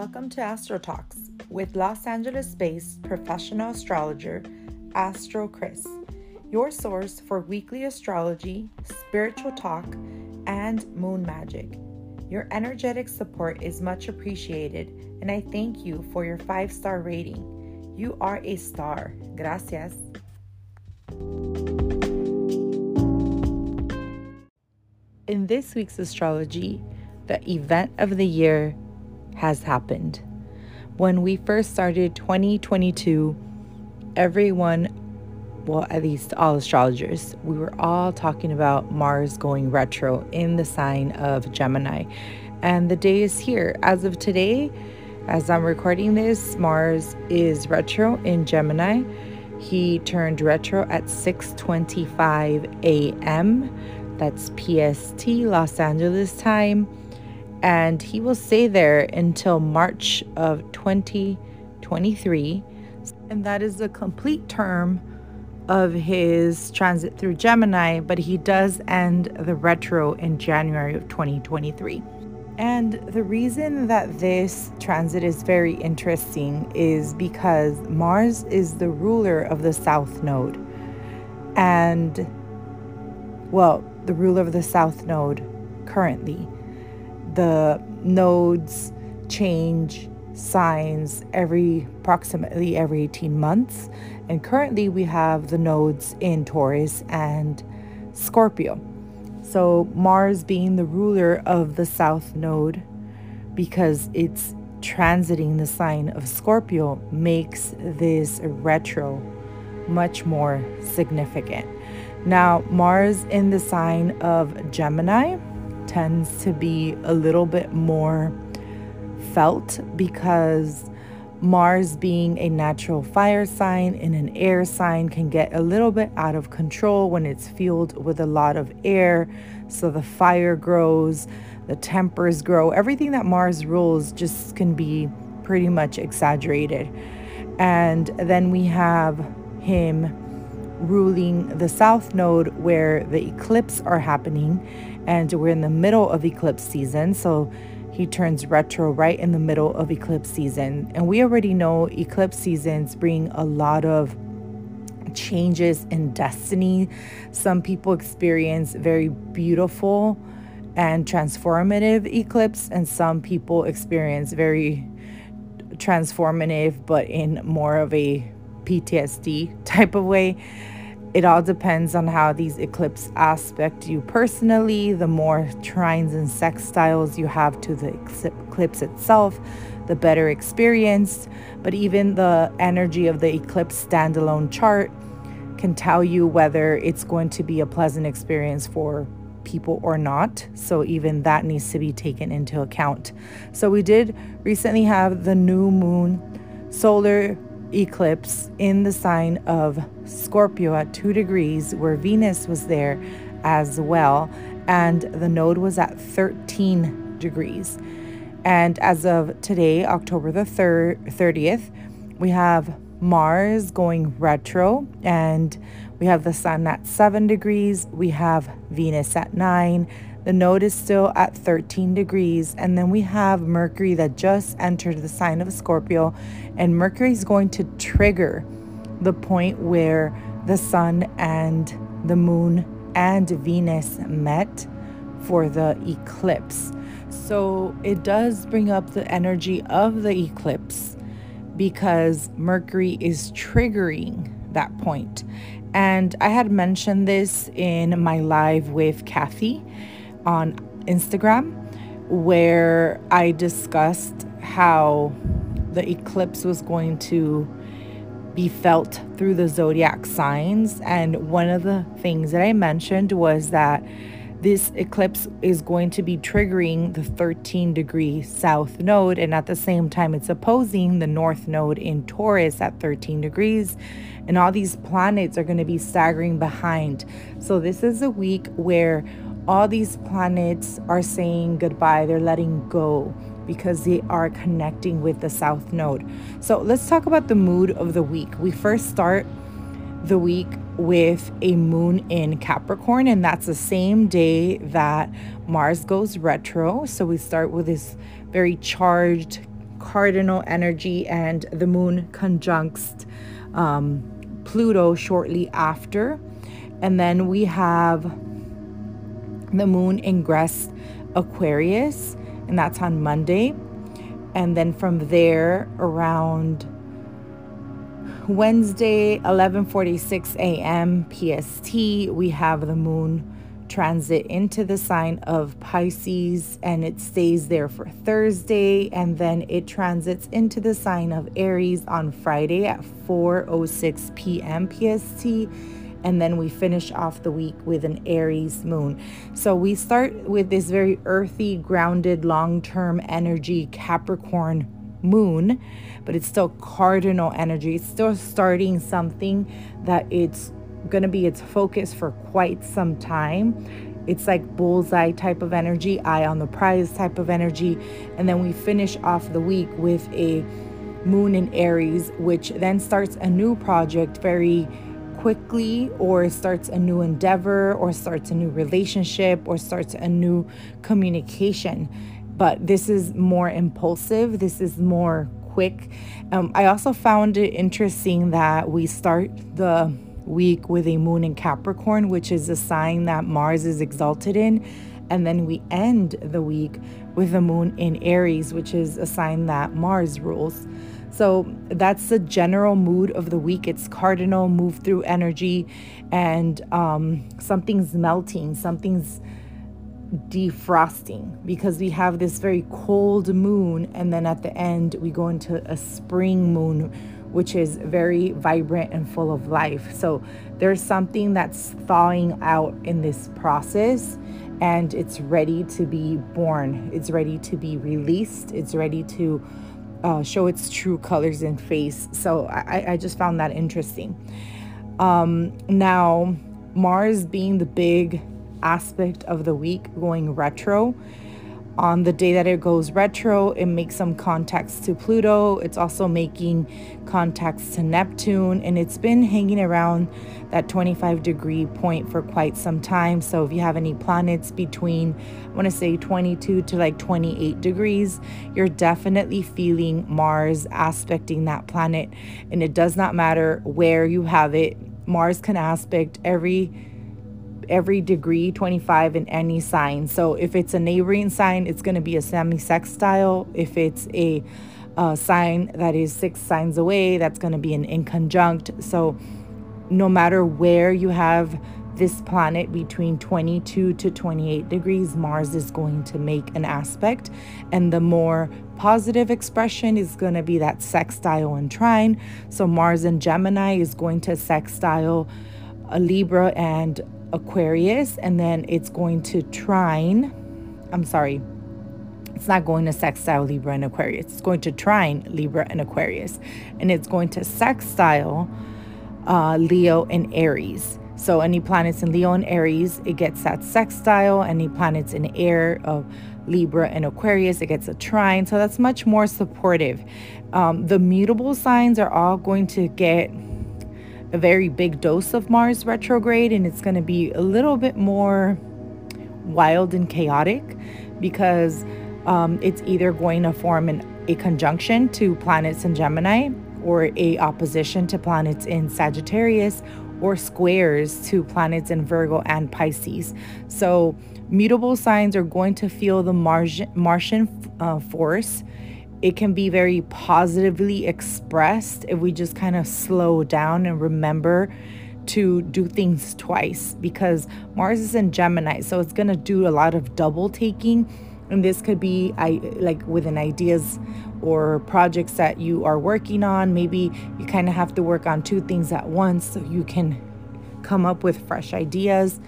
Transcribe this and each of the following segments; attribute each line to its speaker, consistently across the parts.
Speaker 1: Welcome to Astro Talks with Los Angeles based professional astrologer Astro Chris, your source for weekly astrology, spiritual talk, and moon magic. Your energetic support is much appreciated, and I thank you for your five star rating. You are a star. Gracias. In this week's astrology, the event of the year has happened. When we first started 2022, everyone, well, at least all astrologers, we were all talking about Mars going retro in the sign of Gemini. And the day is here. As of today, as I'm recording this, Mars is retro in Gemini. He turned retro at 6:25 a.m. That's PST Los Angeles time and he will stay there until March of 2023. And that is the complete term of his transit through Gemini, but he does end the retro in January of 2023. And the reason that this transit is very interesting is because Mars is the ruler of the South Node. And, well, the ruler of the South Node currently the nodes change signs every approximately every 18 months and currently we have the nodes in Taurus and Scorpio. So Mars being the ruler of the south node because it's transiting the sign of Scorpio makes this retro much more significant. Now, Mars in the sign of Gemini tends to be a little bit more felt because Mars being a natural fire sign and an air sign can get a little bit out of control when it's fueled with a lot of air. So the fire grows, the tempers grow. Everything that Mars rules just can be pretty much exaggerated. And then we have him ruling the south node where the eclipse are happening and we're in the middle of eclipse season. So he turns retro right in the middle of eclipse season. And we already know eclipse seasons bring a lot of changes in destiny. Some people experience very beautiful and transformative eclipse, and some people experience very transformative, but in more of a PTSD type of way it all depends on how these eclipse aspect you personally. The more trines and sextiles you have to the eclipse itself, the better experience. But even the energy of the eclipse standalone chart can tell you whether it's going to be a pleasant experience for people or not. So even that needs to be taken into account. So we did recently have the new moon solar eclipse in the sign of Scorpio at 2 degrees, where Venus was there as well, and the node was at 13 degrees. And as of today, October the 3rd, 30th, we have Mars going retro, and we have the Sun at 7 degrees, we have Venus at 9 the node is still at 13 degrees. And then we have Mercury that just entered the sign of Scorpio. And Mercury is going to trigger the point where the sun and the moon and Venus met for the eclipse. So it does bring up the energy of the eclipse because Mercury is triggering that point. And I had mentioned this in my live with Kathy on Instagram where I discussed how the eclipse was going to be felt through the zodiac signs. And one of the things that I mentioned was that this eclipse is going to be triggering the 13 degree south node, and at the same time, it's opposing the north node in Taurus at 13 degrees. And all these planets are going to be staggering behind. So, this is a week where all these planets are saying goodbye, they're letting go because they are connecting with the south node. So let's talk about the mood of the week. We first start the week with a moon in Capricorn, and that's the same day that Mars goes retro. So we start with this very charged cardinal energy, and the moon conjuncts um, Pluto shortly after. And then we have the moon ingress Aquarius, and that's on Monday. And then from there, around Wednesday, 11:46 a.m. PST, we have the moon transit into the sign of Pisces and it stays there for Thursday and then it transits into the sign of Aries on Friday at 4:06 p.m. PST and then we finish off the week with an Aries moon. So we start with this very earthy, grounded, long-term energy Capricorn moon, but it's still cardinal energy. It's still starting something that it's going to be its focus for quite some time. It's like bullseye type of energy, eye on the prize type of energy. And then we finish off the week with a moon in Aries, which then starts a new project very quickly, or starts a new endeavor, or starts a new relationship, or starts a new communication. But this is more impulsive, this is more quick. Um, I also found it interesting that we start the week with a moon in Capricorn, which is a sign that Mars is exalted in. And then we end the week with the moon in Aries, which is a sign that Mars rules. So that's the general mood of the week. It's cardinal, move through energy, and um, something's melting, something's defrosting because we have this very cold moon, and then at the end, we go into a spring moon which is very vibrant and full of life. So there's something that's thawing out in this process and it's ready to be born. It's ready to be released. It's ready to uh, show its true colors and face. So I, I just found that interesting. Um, now, Mars being the big aspect of the week going retro on the day that it goes retro, it makes some contacts to Pluto. It's also making contacts to Neptune, and it's been hanging around that 25 degree point for quite some time. So, if you have any planets between, I want to say 22 to like 28 degrees, you're definitely feeling Mars aspecting that planet. And it does not matter where you have it, Mars can aspect every every degree 25 in any sign. So if it's a neighboring sign, it's going to be a semi-sextile. If it's a uh, sign that is six signs away, that's going to be an inconjunct. So no matter where you have this planet between 22 to 28 degrees, Mars is going to make an aspect. And the more positive expression is going to be that sextile and trine. So Mars and Gemini is going to sextile a Libra and Aquarius, and then it's going to trine. I'm sorry, it's not going to sextile Libra and Aquarius. It's going to trine Libra and Aquarius, and it's going to sextile uh, Leo and Aries. So any planets in Leo and Aries, it gets that sextile. Any planets in air of Libra and Aquarius, it gets a trine. So that's much more supportive. Um, the mutable signs are all going to get a very big dose of Mars retrograde, and it's going to be a little bit more wild and chaotic because um, it's either going to form an, a conjunction to planets in Gemini or a opposition to planets in Sagittarius or squares to planets in Virgo and Pisces. So mutable signs are going to feel the Martian uh, force it can be very positively expressed if we just kind of slow down and remember to do things twice because Mars is in Gemini, so it's to do a lot of double taking. And this could be I like within ideas or projects that you are working on. Maybe you kind of have to work on two things at once so you can come up with fresh ideas,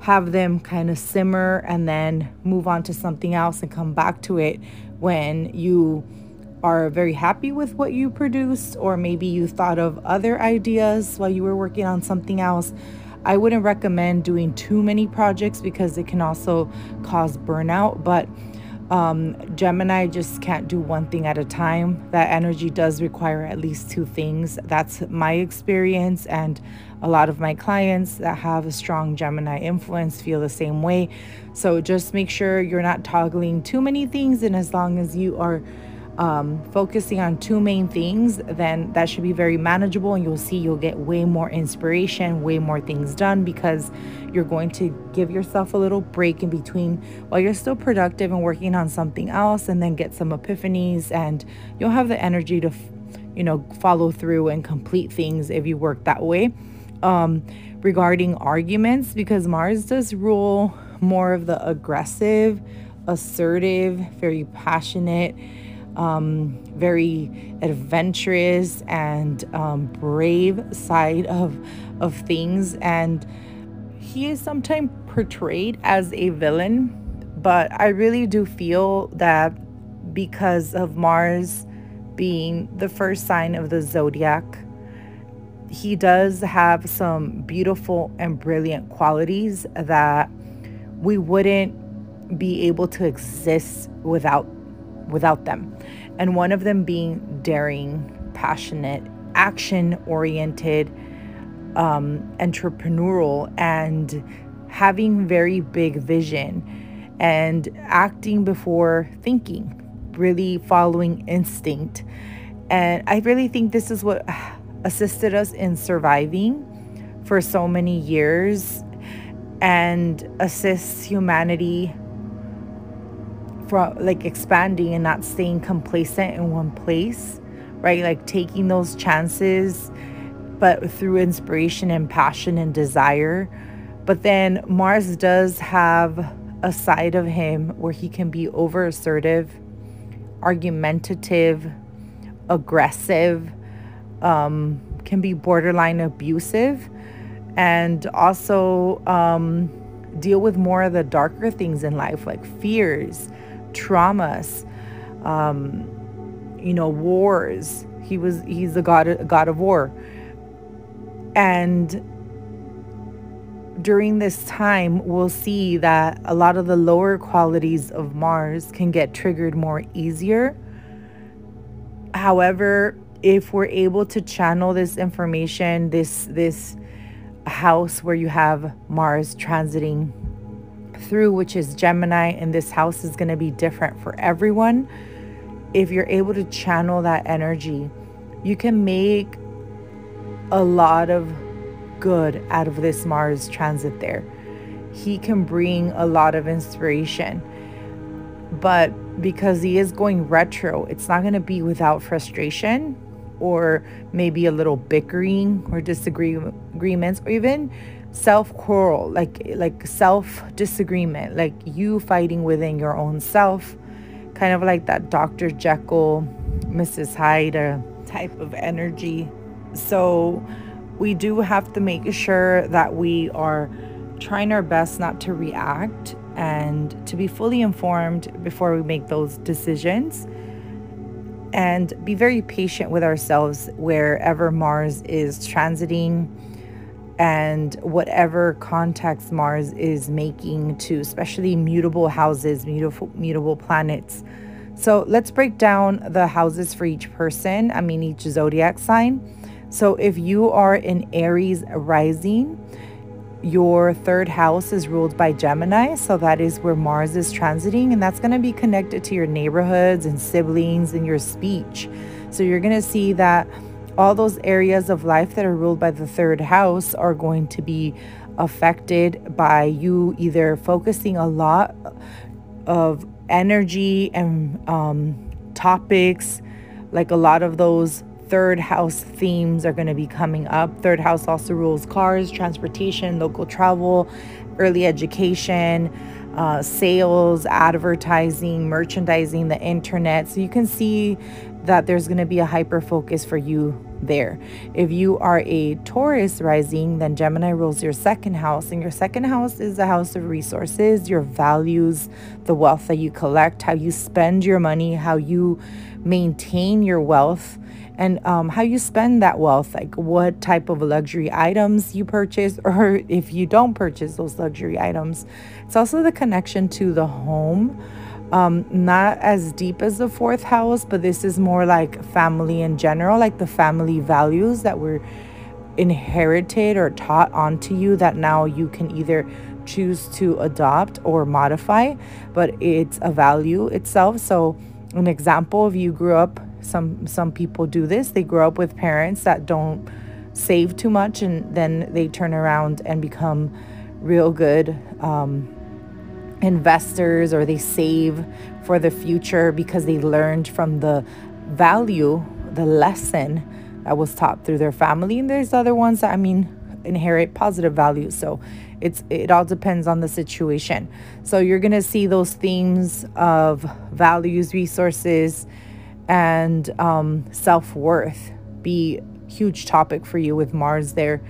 Speaker 1: have them kind of simmer, and then move on to something else and come back to it when you are very happy with what you produced, or maybe you thought of other ideas while you were working on something else. I wouldn't recommend doing too many projects because it can also cause burnout. But um, Gemini just can't do one thing at a time. That energy does require at least two things. That's my experience, and a lot of my clients that have a strong Gemini influence feel the same way. So just make sure you're not toggling too many things, and as long as you are um, focusing on two main things, then that should be very manageable, and you'll see you'll get way more inspiration, way more things done because you're going to give yourself a little break in between while you're still productive and working on something else, and then get some epiphanies, and you'll have the energy to, you know, follow through and complete things if you work that way. Um, regarding arguments, because Mars does rule more of the aggressive, assertive, very passionate um, very adventurous and um, brave side of of things, and he is sometimes portrayed as a villain. But I really do feel that because of Mars being the first sign of the zodiac, he does have some beautiful and brilliant qualities that we wouldn't be able to exist without without them. And one of them being daring, passionate, action oriented, um, entrepreneurial, and having very big vision and acting before thinking, really following instinct. And I really think this is what assisted us in surviving for so many years and assists humanity from like expanding and not staying complacent in one place, right? Like taking those chances, but through inspiration and passion and desire. But then Mars does have a side of him where he can be over assertive, argumentative, aggressive, um, can be borderline abusive, and also um, deal with more of the darker things in life, like fears, traumas, um, you know, wars. He was he's the god god of war. And during this time, we'll see that a lot of the lower qualities of Mars can get triggered more easier. However, if we're able to channel this information, this this house where you have Mars transiting through, which is Gemini, and this house is going to be different for everyone. If you're able to channel that energy, you can make a lot of good out of this Mars transit there. He can bring a lot of inspiration. But because he is going retro, it's not going to be without frustration or maybe a little bickering or disagreements or even self quarrel, like like self disagreement, like you fighting within your own self, kind of like that Dr. Jekyll, Mrs. Hyde uh, type of energy. So we do have to make sure that we are trying our best not to react and to be fully informed before we make those decisions and be very patient with ourselves wherever Mars is transiting and whatever context Mars is making to especially mutable houses, mutable mutable planets. So let's break down the houses for each person, I mean each zodiac sign. So if you are in Aries rising, your third house is ruled by Gemini, so that is where Mars is transiting, and that's going to be connected to your neighborhoods and siblings and your speech. So you're going to see that all those areas of life that are ruled by the third house are going to be affected by you either focusing a lot of energy and um, topics, like a lot of those third house themes are going to be coming up. Third house also rules cars, transportation, local travel, early education, uh, sales, advertising, merchandising, the internet. So you can see that there's going to be a hyper focus for you there. If you are a Taurus rising, then Gemini rules your second house, and your second house is the house of resources, your values, the wealth that you collect, how you spend your money, how you maintain your wealth and um, how you spend that wealth, like what type of luxury items you purchase, or if you don't purchase those luxury items. It's also the connection to the home um, not as deep as the fourth house, but this is more like family in general, like the family values that were inherited or taught onto you that now you can either choose to adopt or modify, but it's a value itself. So an example if you grew up some some people do this. They grow up with parents that don't save too much and then they turn around and become real good um, investors or they save for the future because they learned from the value the lesson that was taught through their family. And there's other ones that i mean inherit positive values so it's it all depends on the situation. So you're to see those themes of values resources and um, self-worth be huge topic for you with mars there.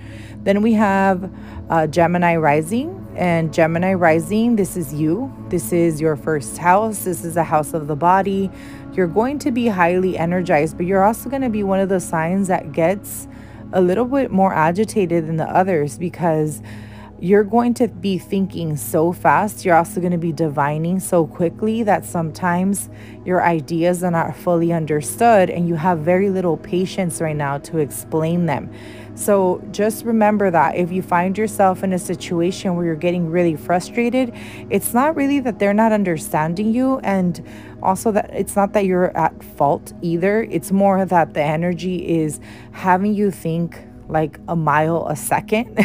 Speaker 1: Then we have uh, gemini rising and gemini rising this is you. This is your first house. This is a house of the body. You're going to be highly energized but you're also going to be one of the signs that gets a little bit more agitated than the others because you're going to be thinking so fast. You're also going to be divining so quickly that sometimes your ideas are not fully understood and you have very little patience right now to explain them. So just remember that if you find yourself in a situation where you're getting really frustrated, it's not really that they're not understanding you and also that it's not that you're at fault either. It's more that the energy is having you think like a mile a second,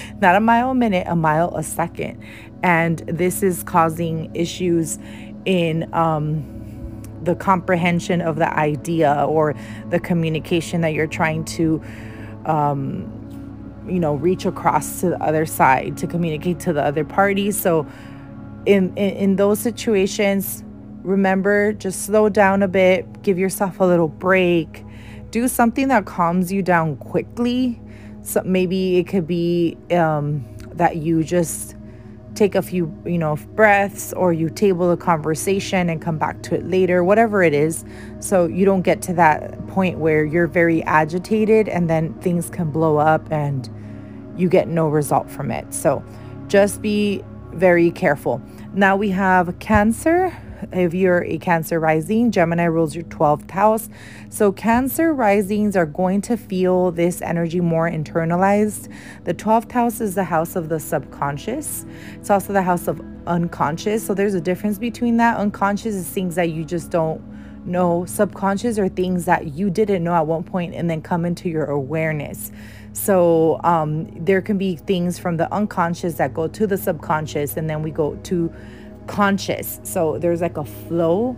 Speaker 1: not a mile a minute, a mile a second. And this is causing issues in um, the comprehension of the idea or the communication that you're trying to, um, you know, reach across to the other side to communicate to the other party. So, in, in, in those situations, remember just slow down a bit, give yourself a little break do something that calms you down quickly. So maybe it could be um, that you just take a few, you know, breaths or you table a conversation and come back to it later, whatever it is. So you don't get to that point where you're very agitated and then things can blow up and you get no result from it. So just be very careful. Now we have Cancer if you're a Cancer rising, Gemini rules your 12th house. So, Cancer risings are going to feel this energy more internalized. The 12th house is the house of the subconscious, it's also the house of unconscious. So, there's a difference between that. Unconscious is things that you just don't know, subconscious are things that you didn't know at one point and then come into your awareness. So um, there can be things from the unconscious that go to the subconscious, and then we go to conscious. So there's like a flow.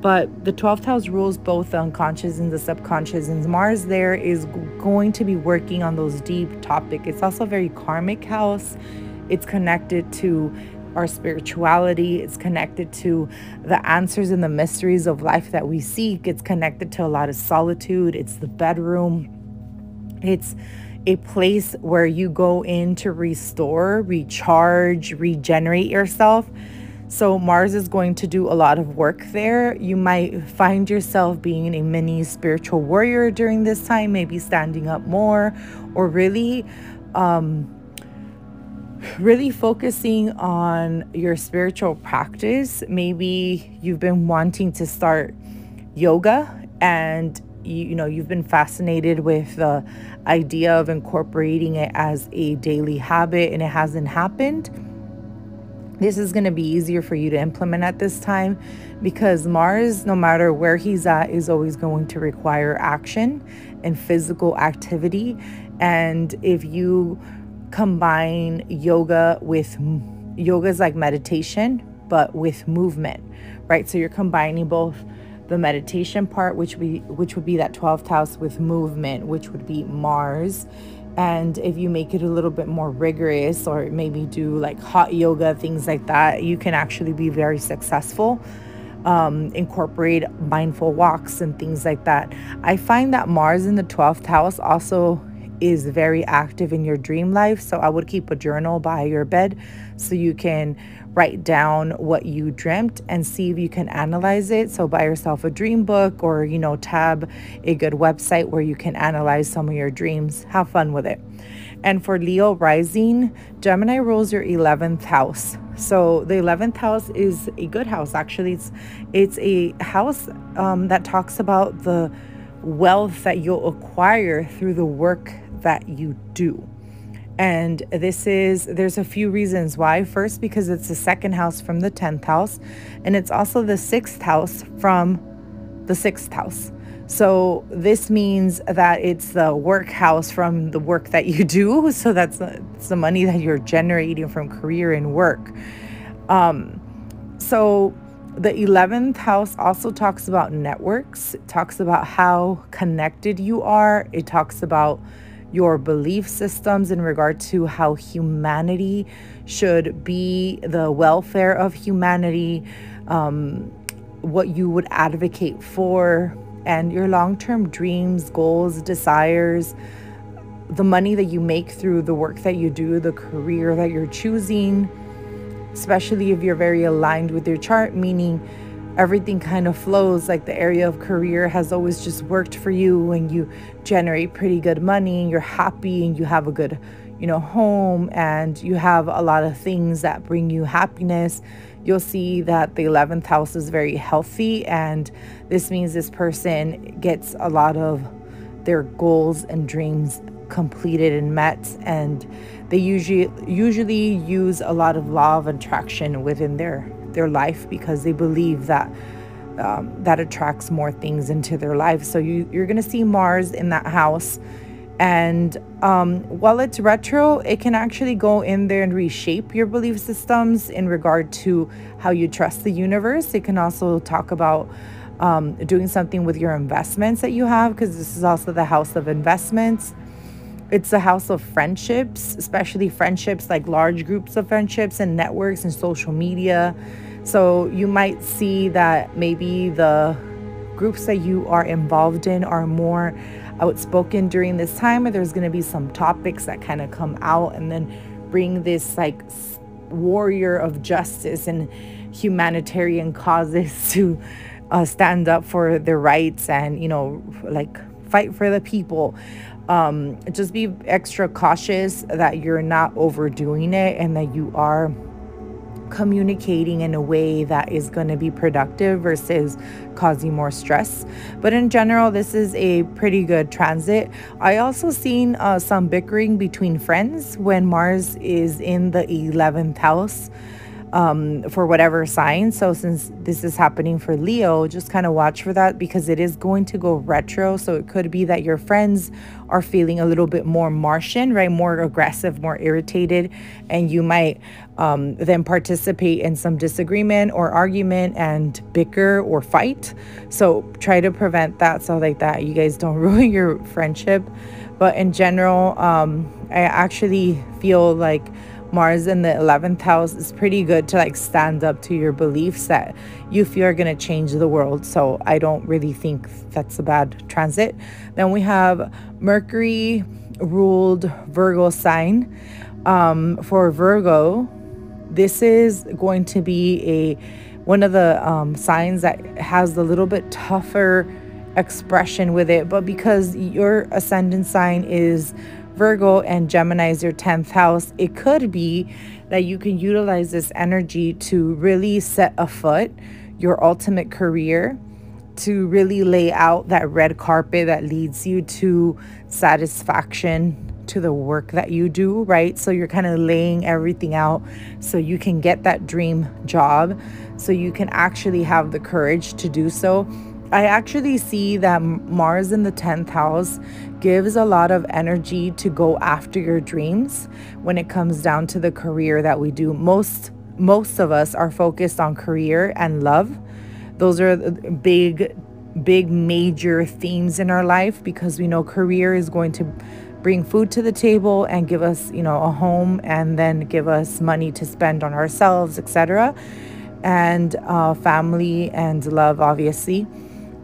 Speaker 1: But the 12th house rules both the unconscious and the subconscious. And Mars there is going to be working on those deep topics. It's also a very karmic house. It's connected to our spirituality. It's connected to the answers and the mysteries of life that we seek. It's connected to a lot of solitude. It's the bedroom. It's a place where you go in to restore, recharge, regenerate yourself. So, Mars is going to do a lot of work there. You might find yourself being a mini spiritual warrior during this time, maybe standing up more, or really, um, really focusing on your spiritual practice. Maybe you've been wanting to start yoga and you, you know you've been fascinated with the idea of incorporating it as a daily habit and it hasn't happened this is going to be easier for you to implement at this time because Mars, no matter where he's at, is always going to require action and physical activity. And if you combine yoga with yoga is like meditation, but with movement, right? So you're combining both the meditation part, which we which would be that 12th house with movement, which would be Mars and if you make it a little bit more rigorous or maybe do like hot yoga, things like that, you can actually be very successful. Um, incorporate mindful walks and things like that. I find that Mars in the 12th house also is very active in your dream life. So I would keep a journal by your bed so you can write down what you dreamt and see if you can analyze it. So buy yourself a dream book or, you know, tab a good website where you can analyze some of your dreams. Have fun with it. And for Leo rising, Gemini rules your 11th house. So the 11th house is a good house actually. It's it's a house um, that talks about the wealth that you'll acquire through the work that you do. And this is, there's a few reasons why. First, because it's the second house from the 10th house, and it's also the sixth house from the sixth house. So this means that it's the work house from the work that you do. So that's the, the money that you're generating from career and work. Um, so the 11th house also talks about networks. It talks about how connected you are. It talks about your belief systems in regard to how humanity should be, the welfare of humanity, um, what you would advocate for, and your long term dreams, goals, desires, the money that you make through the work that you do, the career that you're choosing, especially if you're very aligned with your chart, meaning everything kind of flows. Like the area of career has always just worked for you and you generate pretty good money and you're happy and you have a good you know home and you have a lot of things that bring you happiness. You'll see that the 11th house is very healthy and this means this person gets a lot of their goals and dreams completed and met. And they usually usually use a lot of law of attraction within their their life because they believe that um, that attracts more things into their life. So you, you're going to see Mars in that house. And um, while it's retro, it can actually go in there and reshape your belief systems in regard to how you trust the universe. It can also talk about um, doing something with your investments that you have, because this is also the house of investments. It's a house of friendships, especially friendships like large groups of friendships and networks and social media. So you might see that maybe the groups that you are involved in are more outspoken during this time, or there's going to be some topics that kind of come out and then bring this like warrior of justice and humanitarian causes to uh, stand up for their rights and, you know, like fight for the people. Um, just be extra cautious that you're not overdoing it and that you are communicating in a way that is going to be productive versus causing more stress. But in general, this is a pretty good transit. I also seen uh, some bickering between friends when Mars is in the 11th house um, for whatever sign. So since this is happening for Leo, just kind of watch for that because it is going to go retro. So it could be that your friends are feeling a little bit more Martian, right? More aggressive, more irritated, and you might um, then participate in some disagreement or argument and bicker or fight. So try to prevent that so like that you guys don't ruin your friendship. But in general, um, I actually feel like Mars in the 11th house is pretty good to like stand up to your beliefs that you feel are going to change the world. So I don't really think that's a bad transit. Then we have Mercury ruled Virgo sign. Um, for Virgo, this is going to be a one of the um, signs that has a little bit tougher expression with it, but because your ascendant sign is Virgo and Gemini is your 10th house, it could be that you can utilize this energy to really set afoot your ultimate career, to really lay out that red carpet that leads you to satisfaction to the work that you do, right? So you're kind of laying everything out so you can get that dream job, so you can actually have the courage to do so I actually see that Mars in the 10th house gives a lot of energy to go after your dreams when it comes down to the career that we do. Most most of us are focused on career and love. Those are big big major themes in our life because we know career is going to bring food to the table and give us, you know, a home and then give us money to spend on ourselves, etc. And uh, family and love obviously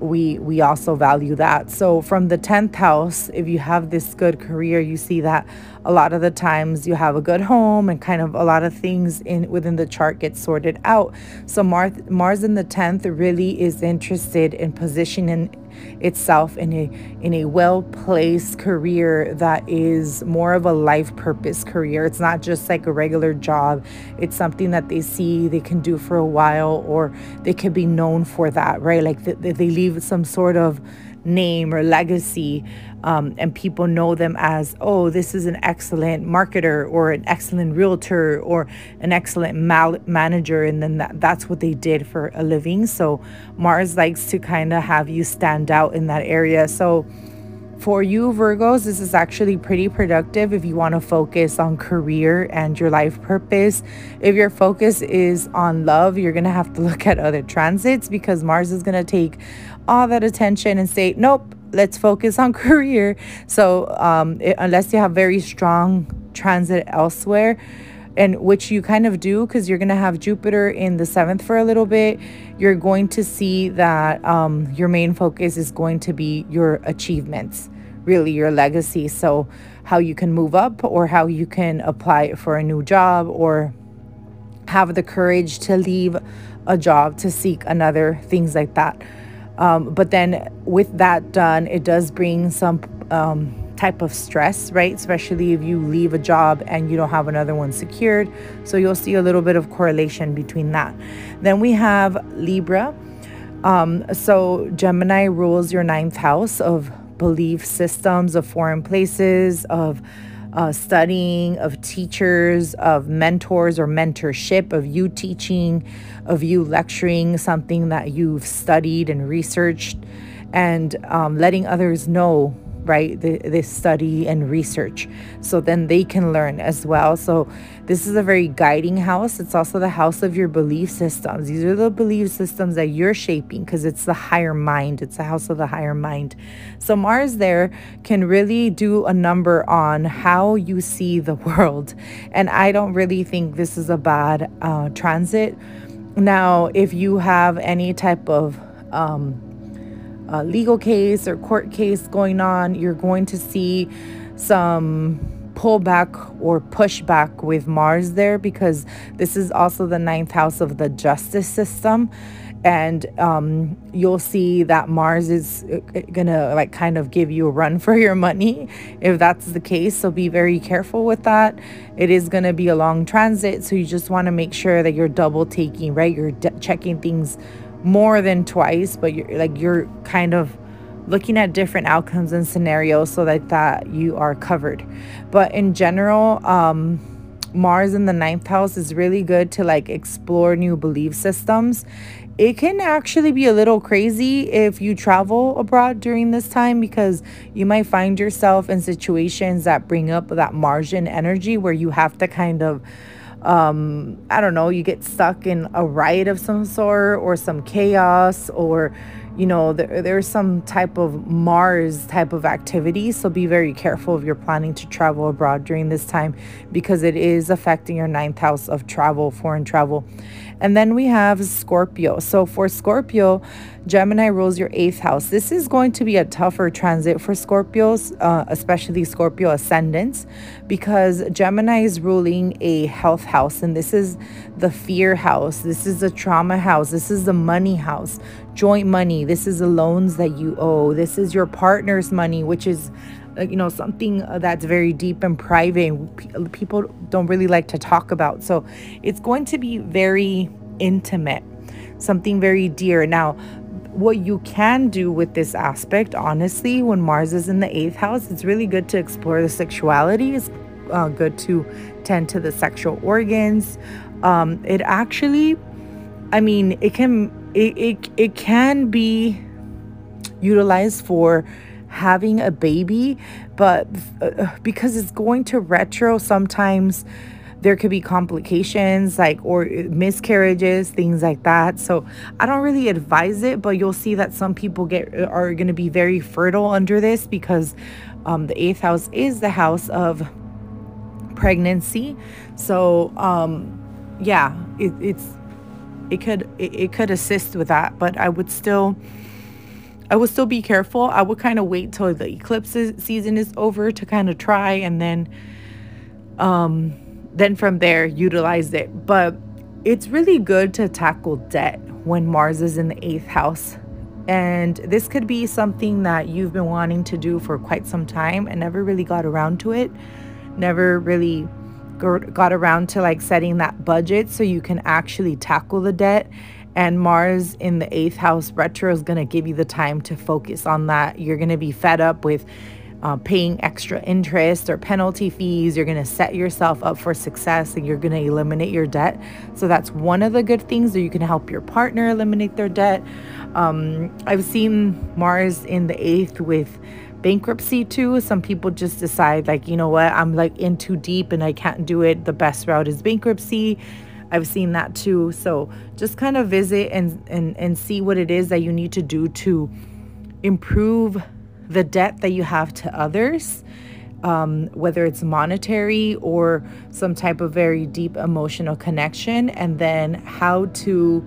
Speaker 1: we we also value that. So from the 10th house, if you have this good career, you see that a lot of the times you have a good home and kind of a lot of things in within the chart get sorted out. So Mars Mars in the 10th really is interested in positioning itself in a in a well-placed career that is more of a life purpose career. It's not just like a regular job. It's something that they see they can do for a while or they can be known for that, right? Like they, they leave some sort of name or legacy um, and people know them as oh this is an excellent marketer or an excellent realtor or an excellent mal- manager and then that, that's what they did for a living. So mars likes to kind of have you stand out in that area. So for you, Virgos, this is actually pretty productive if you want to focus on career and your life purpose. If your focus is on love, you're going to have to look at other transits because Mars is going to take all that attention and say, nope, let's focus on career. So, um, it, unless you have very strong transit elsewhere, and which you kind of do because you're going to have Jupiter in the seventh for a little bit, you're going to see that um, your main focus is going to be your achievements, really your legacy. So, how you can move up or how you can apply for a new job or have the courage to leave a job to seek another, things like that. Um, but then, with that done, it does bring some. Um, type of stress, right? Especially if you leave a job and you don't have another one secured. So you'll see a little bit of correlation between that. Then we have Libra. Um, so Gemini rules your ninth house of belief systems, of foreign places, of uh, studying, of teachers, of mentors or mentorship, of you teaching, of you lecturing something that you've studied and researched, and um, letting others know right the, this study and research. So then they can learn as well. So this is a very guiding house. It's also the house of your belief systems. These are the belief systems that you're shaping because it's the higher mind. It's the house of the higher mind. So mars there can really do a number on how you see the world. And i don't really think this is a bad uh, transit. Now if you have any type of um, a legal case or court case going on, you're going to see some pullback or pushback with Mars there because this is also the ninth house of the justice system. And um, you'll see that Mars is uh, gonna like kind of give you a run for your money if that's the case. So be very careful with that. It is gonna be a long transit, so you just want to make sure that you're double taking, right? You're de- checking things more than twice, but you're like you're kind of looking at different outcomes and scenarios so that that you are covered. But in general, um, Mars in the ninth house is really good to like explore new belief systems. It can actually be a little crazy if you travel abroad during this time because you might find yourself in situations that bring up that Martian energy where you have to kind of um, I don't know, you get stuck in a riot of some sort or some chaos or you know there, there's some type of mars type of activity. So be very careful if you're planning to travel abroad during this time because it is affecting your ninth house of travel foreign travel and then we have Scorpio. So for Scorpio, Gemini rules your eighth house. This is going to be a tougher transit for Scorpios, uh, especially Scorpio ascendants, because Gemini is ruling a health house, and this is the fear house. This is the trauma house. This is the money house, joint money. This is the loans that you owe. This is your partner's money, which is you know something uh, that's very deep and private people don't really like to talk about. So it's going to be very intimate something very dear. Now what you can do with this aspect honestly when mars is in the eighth house it's really good to explore the sexuality. It's uh, good to tend to the sexual organs. Um, it actually i mean it can it, it, it can be utilized for having a baby, but uh, because it's going to retro, sometimes there could be complications like or miscarriages things like that. So i don't really advise it but you'll see that some people get are going to be very fertile under this because um, the eighth house is the house of pregnancy. So um, yeah it, it's it could it, it could assist with that but i would still I would still be careful. I would kind of wait till the eclipse season is over to kind of try and then um then from there utilize it. But it's really good to tackle debt when Mars is in the 8th house. And this could be something that you've been wanting to do for quite some time and never really got around to it. Never really got around to like setting that budget so you can actually tackle the debt And Mars in the eighth house retro is going to give you the time to focus on that. You're going to be fed up with uh, paying extra interest or penalty fees. You're going to set yourself up for success and you're going to eliminate your debt. So that's one of the good things that you can help your partner eliminate their debt. Um, I've seen Mars in the eighth with bankruptcy too. Some people just decide, like, you know what, I'm like in too deep and I can't do it. The best route is bankruptcy. I've seen that too. So just kind of visit and, and, and see what it is that you need to do to improve the debt that you have to others, um, whether it's monetary or some type of very deep emotional connection, and then how to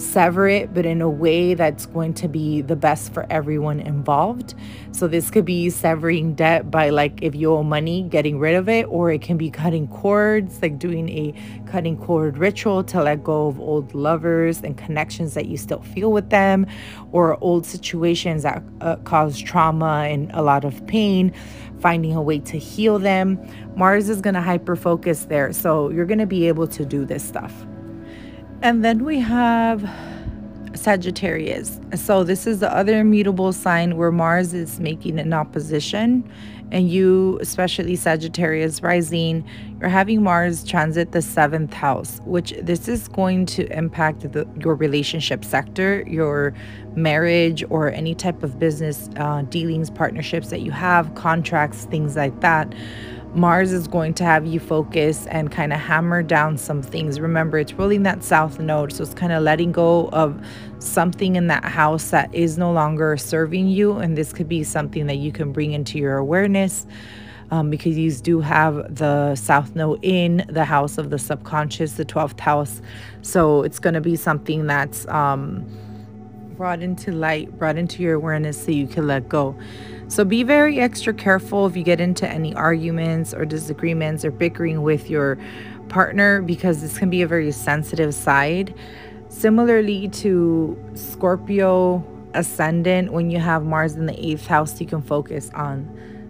Speaker 1: sever it, but in a way that's going to be the best for everyone involved. So this could be severing debt by like if you owe money, getting rid of it, or it can be cutting cords, like doing a cutting cord ritual to let go of old lovers and connections that you still feel with them, or old situations that uh, cause trauma and a lot of pain. Finding a way to heal them. Mars is going to hyper focus there. So you're going to be able to do this stuff. And then we have Sagittarius. So this is the other immutable sign where Mars is making an opposition and you, especially Sagittarius rising, you're having Mars transit the seventh house, which this is going to impact the, your relationship sector, your marriage, or any type of business uh, dealings, partnerships that you have, contracts, things like that. Mars is going to have you focus and kind of hammer down some things. Remember, it's ruling that south node, so it's kind of letting go of something in that house that is no longer serving you. And this could be something that you can bring into your awareness. Um, because you do have the south node in the house of the subconscious, the 12th house. So it's going to be something that's um, brought into light, brought into your awareness so you can let go. So be very extra careful if you get into any arguments or disagreements or bickering with your partner because this can be a very sensitive side. Similarly to Scorpio ascendant, when you have Mars in the eighth house, you can focus on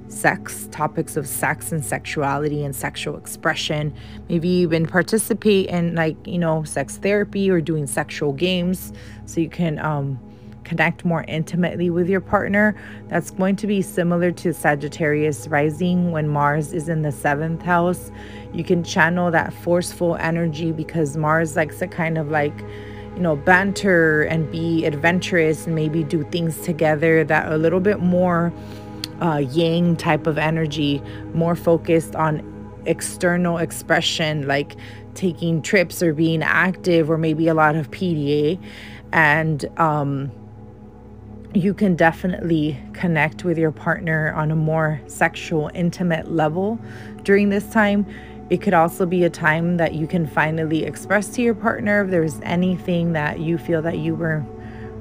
Speaker 1: sex, topics of sex and sexuality and sexual expression. Maybe even participate in like, you know, sex therapy or doing sexual games so you can um connect more intimately with your partner. That's going to be similar to Sagittarius rising when Mars is in the seventh house. You can channel that forceful energy because Mars likes to kind of like, you know, banter and be adventurous and maybe do things together that are a little bit more uh, yang type of energy, more focused on external expression, like taking trips or being active, or maybe a lot of PDA. And um, you can definitely connect with your partner on a more sexual, intimate level during this time. It could also be a time that you can finally express to your partner if there's anything that you feel that you were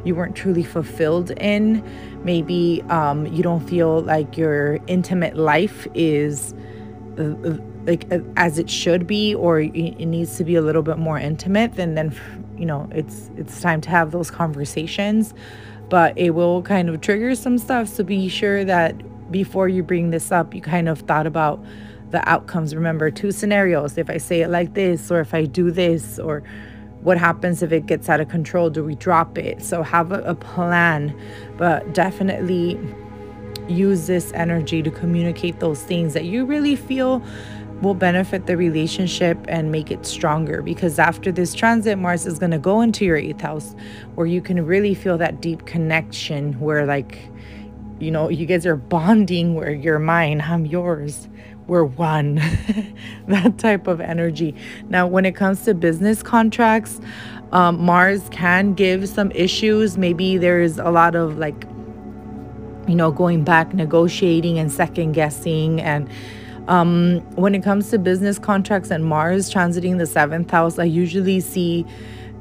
Speaker 1: you weren't truly fulfilled in. Maybe um, you don't feel like your intimate life is uh, uh like uh, as it should be, or it needs to be a little bit more intimate. Then then you know it's it's time to have those conversations but it will kind of trigger some stuff. So be sure that before you bring this up, you kind of thought about the outcomes. Remember, two scenarios if I say it like this, or if I do this, or what happens if it gets out of control? Do we drop it? So have a, a plan, but definitely use this energy to communicate those things that you really feel will benefit the relationship and make it stronger because after this transit mars is going to go into your eighth house where you can really feel that deep connection where like you know you guys are bonding where you're mine i'm yours we're one. That type of energy. Now when it comes to business contracts um, mars can give some issues. Maybe there's a lot of like you know going back negotiating and second guessing. And um, when it comes to business contracts and Mars transiting the seventh house, I usually see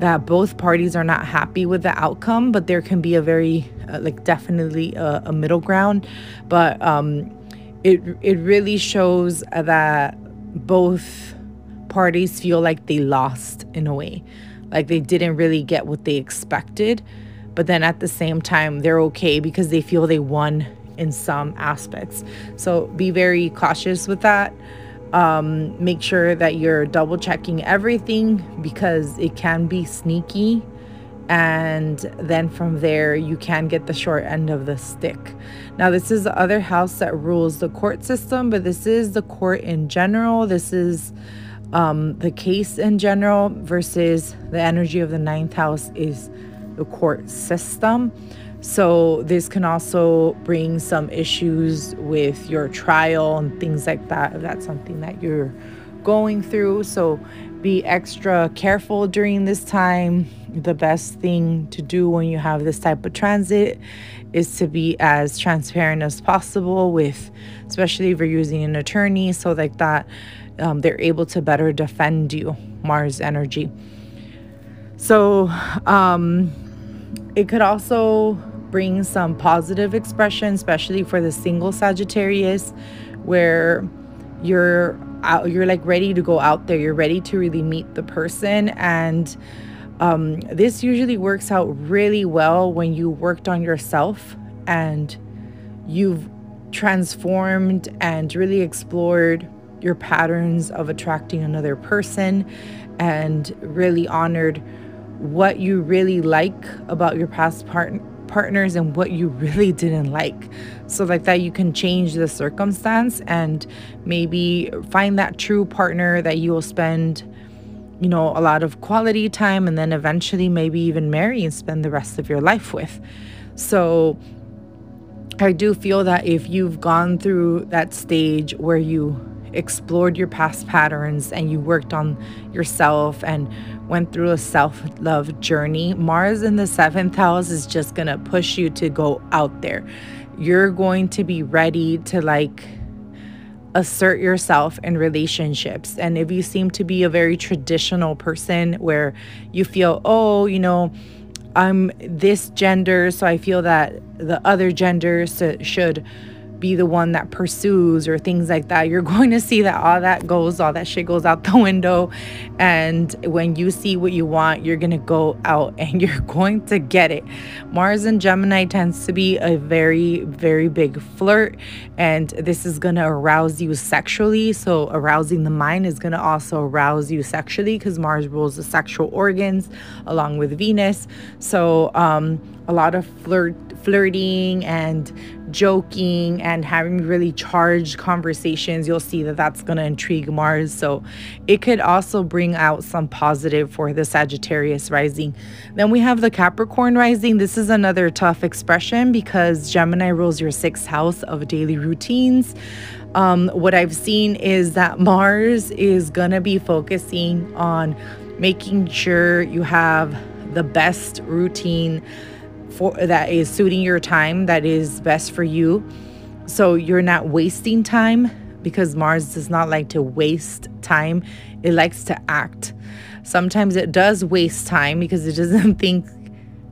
Speaker 1: that both parties are not happy with the outcome, but there can be a very, uh, like, definitely a, a middle ground. But um, it it really shows that both parties feel like they lost in a way, like they didn't really get what they expected. But then at the same time, they're okay because they feel they won in some aspects. So be very cautious with that. Um, make sure that you're double checking everything because it can be sneaky. And then from there, you can get the short end of the stick. Now, this is the other house that rules the court system, but this is the court in general. This is um, the case in general versus the energy of the ninth house is the court system. So, this can also bring some issues with your trial and things like that, if that's something that you're going through. So, be extra careful during this time. The best thing to do when you have this type of transit is to be as transparent as possible with, especially if you're using an attorney, so like that um, they're able to better defend you, Mars energy. So, um, it could also bring some positive expression, especially for the single Sagittarius, where you're out, you're like ready to go out there. You're ready to really meet the person, and um, this usually works out really well when you worked on yourself and you've transformed and really explored your patterns of attracting another person and really honored what you really like about your past part- partners and what you really didn't like. So, like that, you can change the circumstance and maybe find that true partner that you will spend, you know, a lot of quality time and then eventually maybe even marry and spend the rest of your life with. So, I do feel that if you've gone through that stage where you explored your past patterns and you worked on yourself and went through a self love journey, Mars in the seventh house is just going to push you to go out there. You're going to be ready to like assert yourself in relationships. And if you seem to be a very traditional person where you feel, oh, you know, I'm this gender, so I feel that the other gender should be the one that pursues or things like that, you're going to see that all that goes, all that shit goes out the window. And when you see what you want, you're going to go out and you're going to get it. Mars and Gemini tends to be a very, very big flirt. And this is going to arouse you sexually. So, arousing the mind is going to also arouse you sexually because Mars rules the sexual organs along with Venus. So, um, a lot of flirt flirting and joking and having really charged conversations you'll see that that's going to intrigue mars. So it could also bring out some positive for the sagittarius rising. Then we have the capricorn rising. This is another tough expression because gemini rules your sixth house of daily routines. Um, what i've seen is that mars is going to be focusing on making sure you have the best routine for that is suiting your time that is best for you. So you're not wasting time because Mars does not like to waste time. It likes to act. Sometimes it does waste time because it doesn't think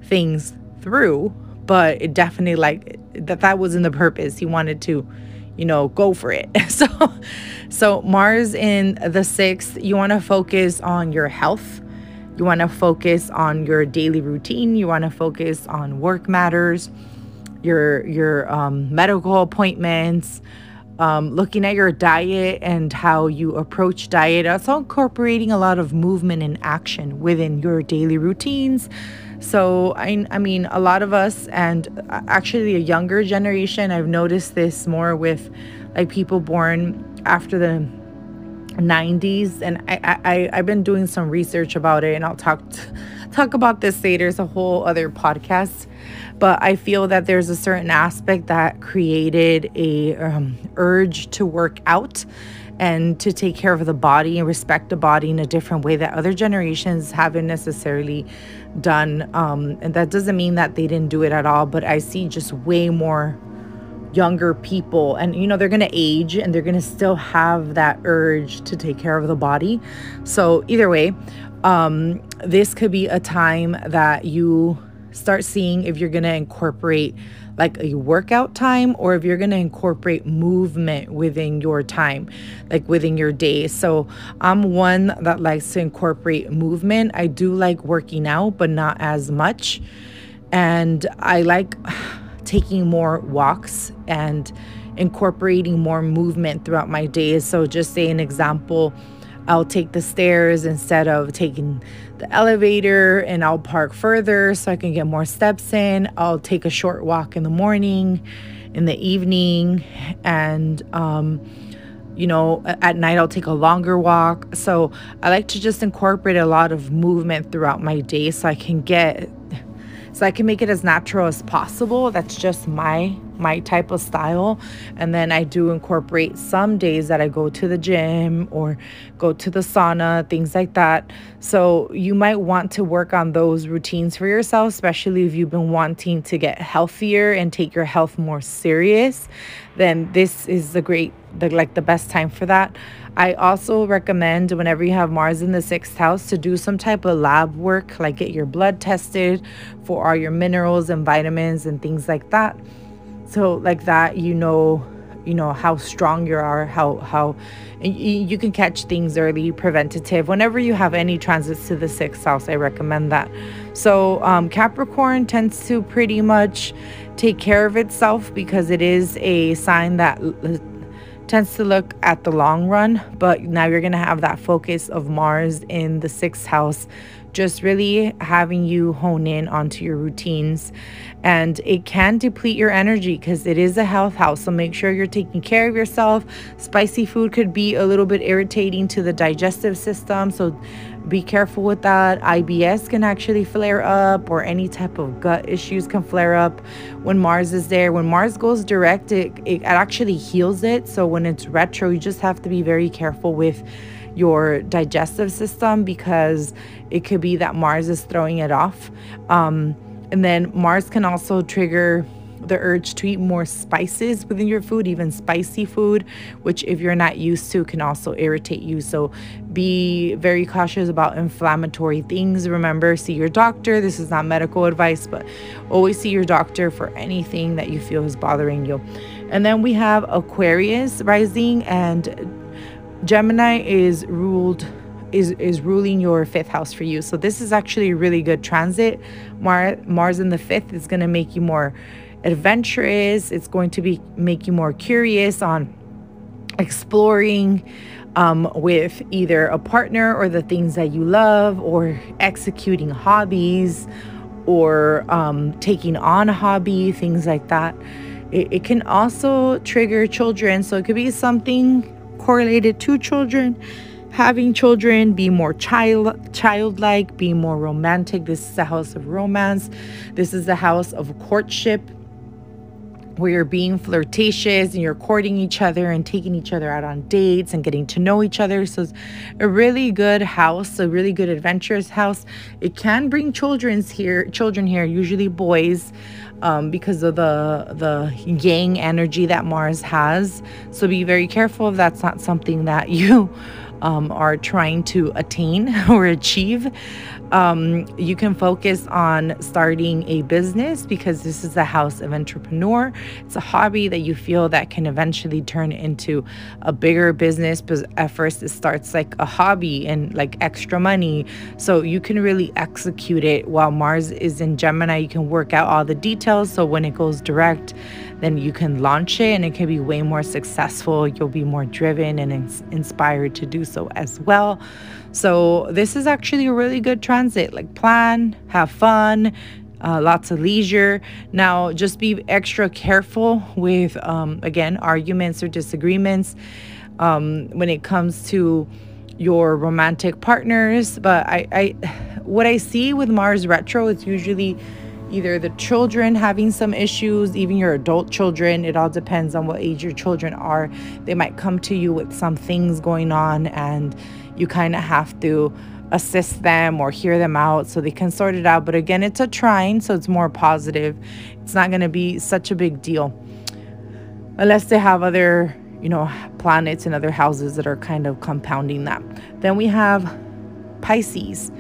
Speaker 1: things through but it definitely like that that wasn't the purpose. He wanted to you know go for it. So so Mars in the 6th you want to focus on your health you want to focus on your daily routine. You want to focus on work matters, your your um, medical appointments, um, looking at your diet and how you approach diet. Also incorporating a lot of movement and action within your daily routines. So I, I mean, a lot of us, and actually a younger generation, I've noticed this more with like people born after the 90s and I, I i've been doing some research about it and i'll talk talk about this later it's a whole other podcast. But i feel that there's a certain aspect that created a um, urge to work out and to take care of the body and respect the body in a different way that other generations haven't necessarily done. Um, and that doesn't mean that they didn't do it at all but i see just way more younger people. And you know they're going to age and they're going to still have that urge to take care of the body. So either way um, this could be a time that you start seeing if you're going to incorporate like a workout time or if you're going to incorporate movement within your time like within your day. So i'm one that likes to incorporate movement. I do like working out but not as much. And i like taking more walks and incorporating more movement throughout my days. So, just say an example. I'll take the stairs instead of taking the elevator and I'll park further so I can get more steps in. I'll take a short walk in the morning, in the evening, and um, you know, at night I'll take a longer walk. So I like to just incorporate a lot of movement throughout my day so I can get so I can make it as natural as possible. That's just my my type of style. And then I do incorporate some days that I go to the gym or go to the sauna, things like that. So you might want to work on those routines for yourself, especially if you've been wanting to get healthier and take your health more serious. Then this is the great the like the best time for that. I also recommend whenever you have Mars in the sixth house to do some type of lab work, like get your blood tested for all your minerals and vitamins and things like that. So like that, you know, you know how strong you are, how how you can catch things early, preventative. Whenever you have any transits to the sixth house, I recommend that. So um, Capricorn tends to pretty much take care of itself because it is a sign that tends to look at the long run, but now you're going to have that focus of Mars in the sixth house, just really having you hone in onto your routines. And it can deplete your energy because it is a health house. So make sure you're taking care of yourself. Spicy food could be a little bit irritating to the digestive system. So be careful with that. IBS can actually flare up, or any type of gut issues can flare up when Mars is there. When Mars goes direct, it, it actually heals it. So when it's retro, you just have to be very careful with your digestive system because it could be that Mars is throwing it off. Um, and then Mars can also trigger the urge to eat more spices within your food, even spicy food, which if you're not used to can also irritate you. So be very cautious about inflammatory things. Remember, see your doctor. This is not medical advice, but always see your doctor for anything that you feel is bothering you. And then we have Aquarius rising and Gemini is ruled is is ruling your fifth house for you. So this is actually a really good transit. Mar- Mars in the fifth is going to make you more adventurous. It's going to be make you more curious on exploring um, with either a partner or the things that you love, or executing hobbies, or um, taking on a hobby, things like that. It, it can also trigger children, so it could be something correlated to children having children, be more child childlike, be more romantic. This is the house of romance. This is the house of courtship where you're being flirtatious and you're courting each other and taking each other out on dates and getting to know each other. So it's a really good house, a really good adventurous house. It can bring children's here, children here, usually boys, um, because of the the yang energy that Mars has. So be very careful if that's not something that you um, are trying to attain or achieve. Um, you can focus on starting a business because this is a house of entrepreneur. It's a hobby that you feel that can eventually turn into a bigger business. But at first, it starts like a hobby and like extra money. So you can really execute it while Mars is in Gemini. You can work out all the details. So when it goes direct, then you can launch it and it can be way more successful. You'll be more driven and ins- inspired to do so as well. So, this is actually a really good transit. Like, plan, have fun, uh, lots of leisure. Now, just be extra careful with, um, again, arguments or disagreements um, when it comes to your romantic partners. But I, I, what I see with Mars retro is usually either the children having some issues, even your adult children. It all depends on what age your children are. They might come to you with some things going on, and you kind of have to assist them or hear them out so they can sort it out. But again, it's a trine, so it's more positive. It's not going to be such a big deal unless they have other, you know, planets and other houses that are kind of compounding that. Then we have Pisces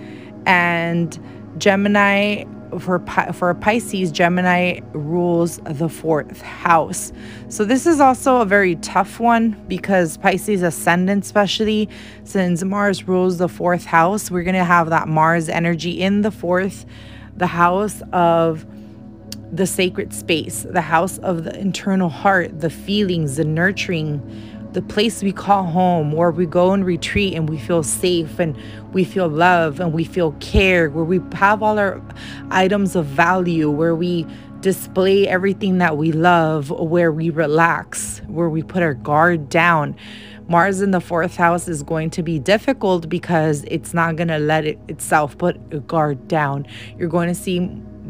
Speaker 1: and Gemini for for Pisces, Gemini rules the fourth house. So this is also a very tough one because Pisces ascendant, especially since Mars rules the fourth house, we're gonna have that Mars energy in the fourth, the house of the sacred space, the house of the internal heart, the feelings, the nurturing, the place we call home, where we go and retreat and we feel safe and we feel love and we feel cared, where we have all our items of value, where we display everything that we love, where we relax, where we put our guard down. Mars in the fourth house is going to be difficult because it's not going to let it itself put a guard down. You're going to see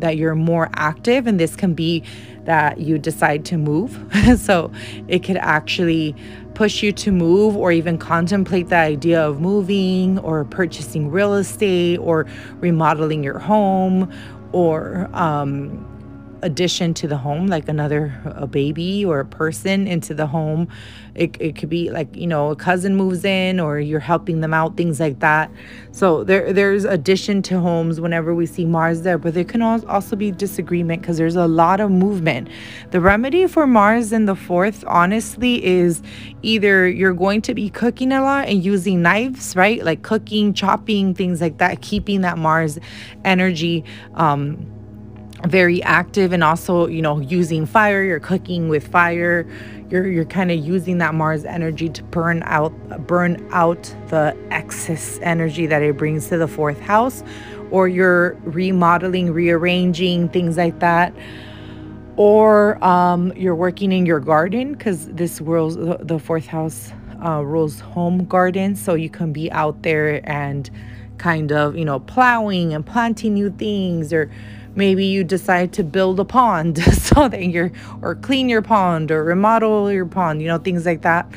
Speaker 1: that you're more active, and this can be that you decide to move. so it could actually push you to move or even contemplate the idea of moving or purchasing real estate or remodeling your home or um, addition to the home, like another a baby or a person into the home. It, it could be like, you know, a cousin moves in or you're helping them out, things like that. So there there's addition to homes whenever we see Mars there, but there can also be disagreement because there's a lot of movement. The remedy for Mars in the fourth, honestly, is either you're going to be cooking a lot and using knives, right? Like cooking, chopping, things like that, keeping that Mars energy um very active and also you know using fire. You're cooking with fire. You're you're kind of using that mars energy to burn out burn out the excess energy that it brings to the fourth house or you're remodeling rearranging things like that. Or um, you're working in your garden because this rules the fourth house uh, rules home garden. So you can be out there and kind of you know plowing and planting new things or maybe you decide to build a pond so that you're or clean your pond or remodel your pond you know things like that.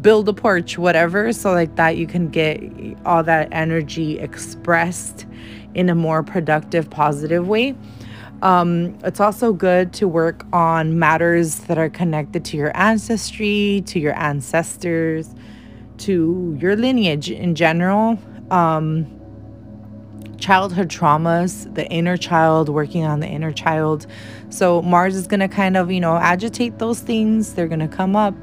Speaker 1: Build a porch whatever so like that you can get all that energy expressed in a more productive positive way. Um, it's also good to work on matters that are connected to your ancestry to your ancestors to your lineage in general. Um, childhood traumas, the inner child, working on the inner child. So Mars is going to kind of, you know, agitate those things. They're going to come up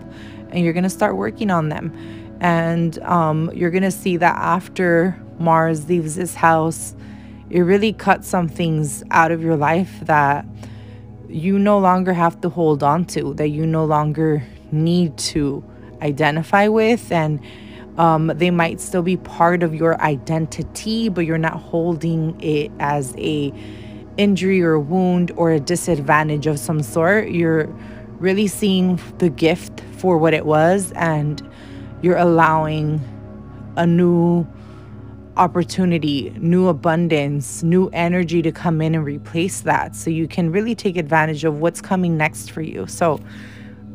Speaker 1: and you're going to start working on them. And um, you're going to see that after Mars leaves this house, it really cuts some things out of your life that you no longer have to hold on to, that you no longer need to identify with. And um, they might still be part of your identity, but you're not holding it as a injury or wound or a disadvantage of some sort. You're really seeing the gift for what it was, and you're allowing a new opportunity, new abundance, new energy to come in and replace that. So you can really take advantage of what's coming next for you. So,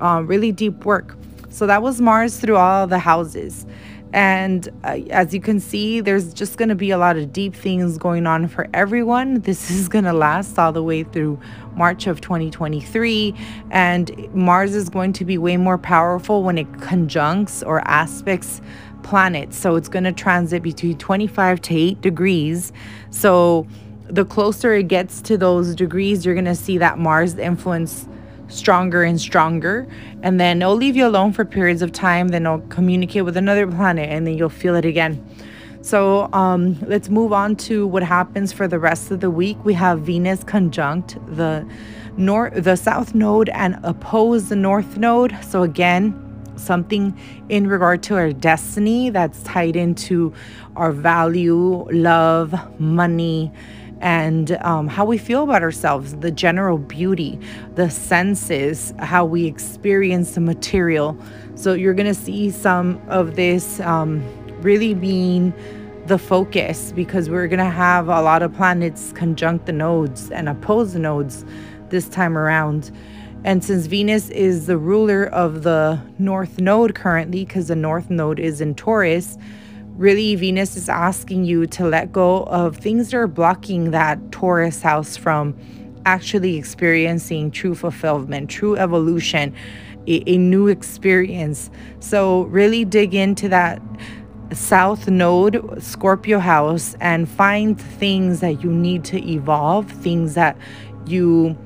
Speaker 1: um, really deep work. So that was Mars through all the houses. And uh, as you can see, there's just going to be a lot of deep things going on for everyone. This is going to last all the way through March of 2023. And Mars is going to be way more powerful when it conjuncts or aspects planets. So it's going to transit between 25 to 8 degrees. So the closer it gets to those degrees, you're going to see that Mars influence stronger and stronger. And then it'll leave you alone for periods of time. Then it'll communicate with another planet and then you'll feel it again. So um, let's move on to what happens for the rest of the week. We have Venus conjunct the north, the south node, and oppose the north node. So again, something in regard to our destiny that's tied into our value, love, money, and um, how we feel about ourselves, the general beauty, the senses, how we experience the material. So you're going to see some of this um, really being the focus because we're going to have a lot of planets conjunct the nodes and oppose the nodes this time around. And since Venus is the ruler of the North Node currently, because the North Node is in Taurus, really Venus is asking you to let go of things that are blocking that Taurus house from actually experiencing true fulfillment, true evolution, a, a new experience. So, really dig into that South Node, Scorpio house, and find things that you need to evolve, things that you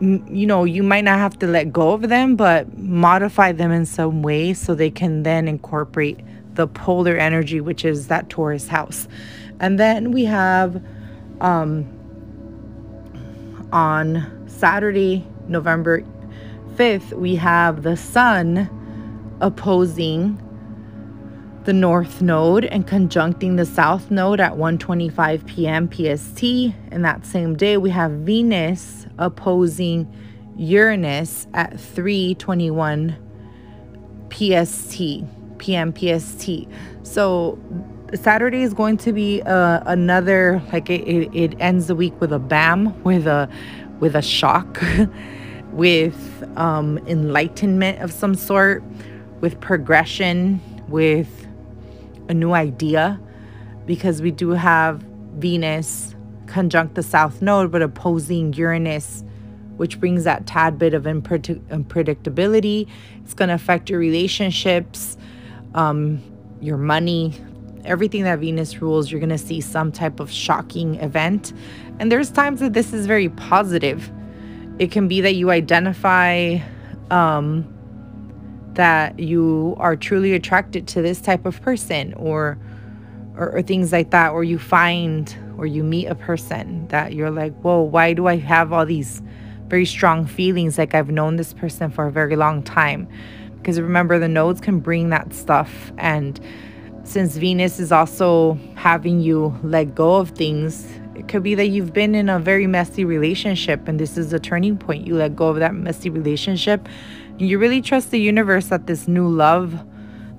Speaker 1: you know you might not have to let go of them but modify them in some way so they can then incorporate the polar energy, which is that Taurus house. And then we have um, on Saturday, November 5th, we have the sun opposing the north node and conjuncting the south node at 1:25 p.m. PST and that same day we have Venus opposing Uranus at 3:21 PST p.m. PST. So Saturday is going to be uh, another like it, it, it ends the week with a bam with a with a shock with um, enlightenment of some sort with progression with a new idea because we do have Venus conjunct the south node but opposing Uranus which brings that tad bit of unpredictability it's going to affect your relationships um, your money everything that Venus rules you're going to see some type of shocking event. And there's times that this is very positive. It can be that you identify um, that you are truly attracted to this type of person or, or, or things like that or you find or you meet a person that you're like whoa why do i have all these very strong feelings? Like i've known this person for a very long time because remember the nodes can bring that stuff and since venus is also having you let go of things it could be that you've been in a very messy relationship and this is a turning point you let go of that messy relationship you really trust the universe that this new love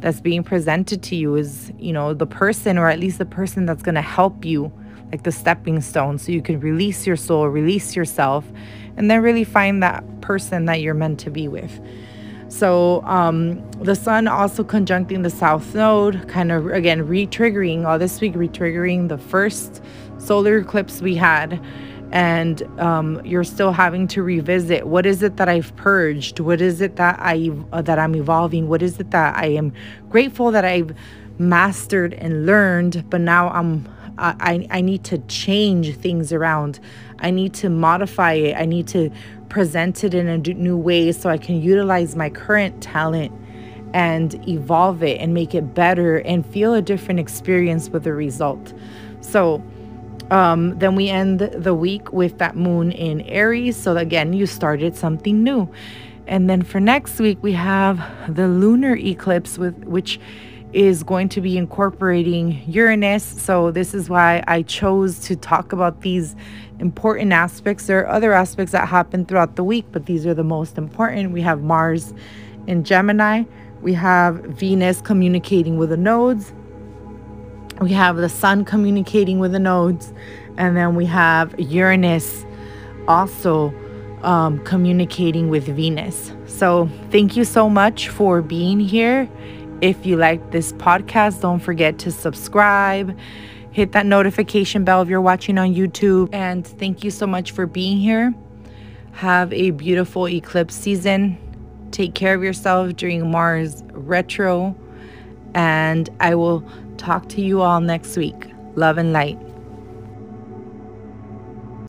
Speaker 1: that's being presented to you is, you know, the person or at least the person that's going to help you, like the stepping stone, so you can release your soul, release yourself, and then really find that person that you're meant to be with. So, um, the sun also conjuncting the south node, kind of again re triggering all this week, re triggering the first solar eclipse we had and um, you're still having to revisit what is it that I've purged, what is it that I uh, that I'm evolving, what is it that I am grateful that I've mastered and learned, but now I'm I, I need to change things around. I need to modify it. I need to present it in a new way so I can utilize my current talent and evolve it and make it better and feel a different experience with the result. So, um, then we end the week with that moon in Aries. So again, you started something new. And then for next week, we have the lunar eclipse, with which is going to be incorporating Uranus. So this is why I chose to talk about these important aspects. There are other aspects that happen throughout the week, but these are the most important. We have Mars in Gemini. We have Venus communicating with the nodes we have the sun communicating with the nodes, and then we have Uranus also um, communicating with Venus. So, thank you so much for being here. If you like this podcast, don't forget to subscribe, hit that notification bell if you're watching on YouTube. And thank you so much for being here. Have a beautiful eclipse season. Take care of yourself during Mars retro. And I will talk to you all next week. Love and light.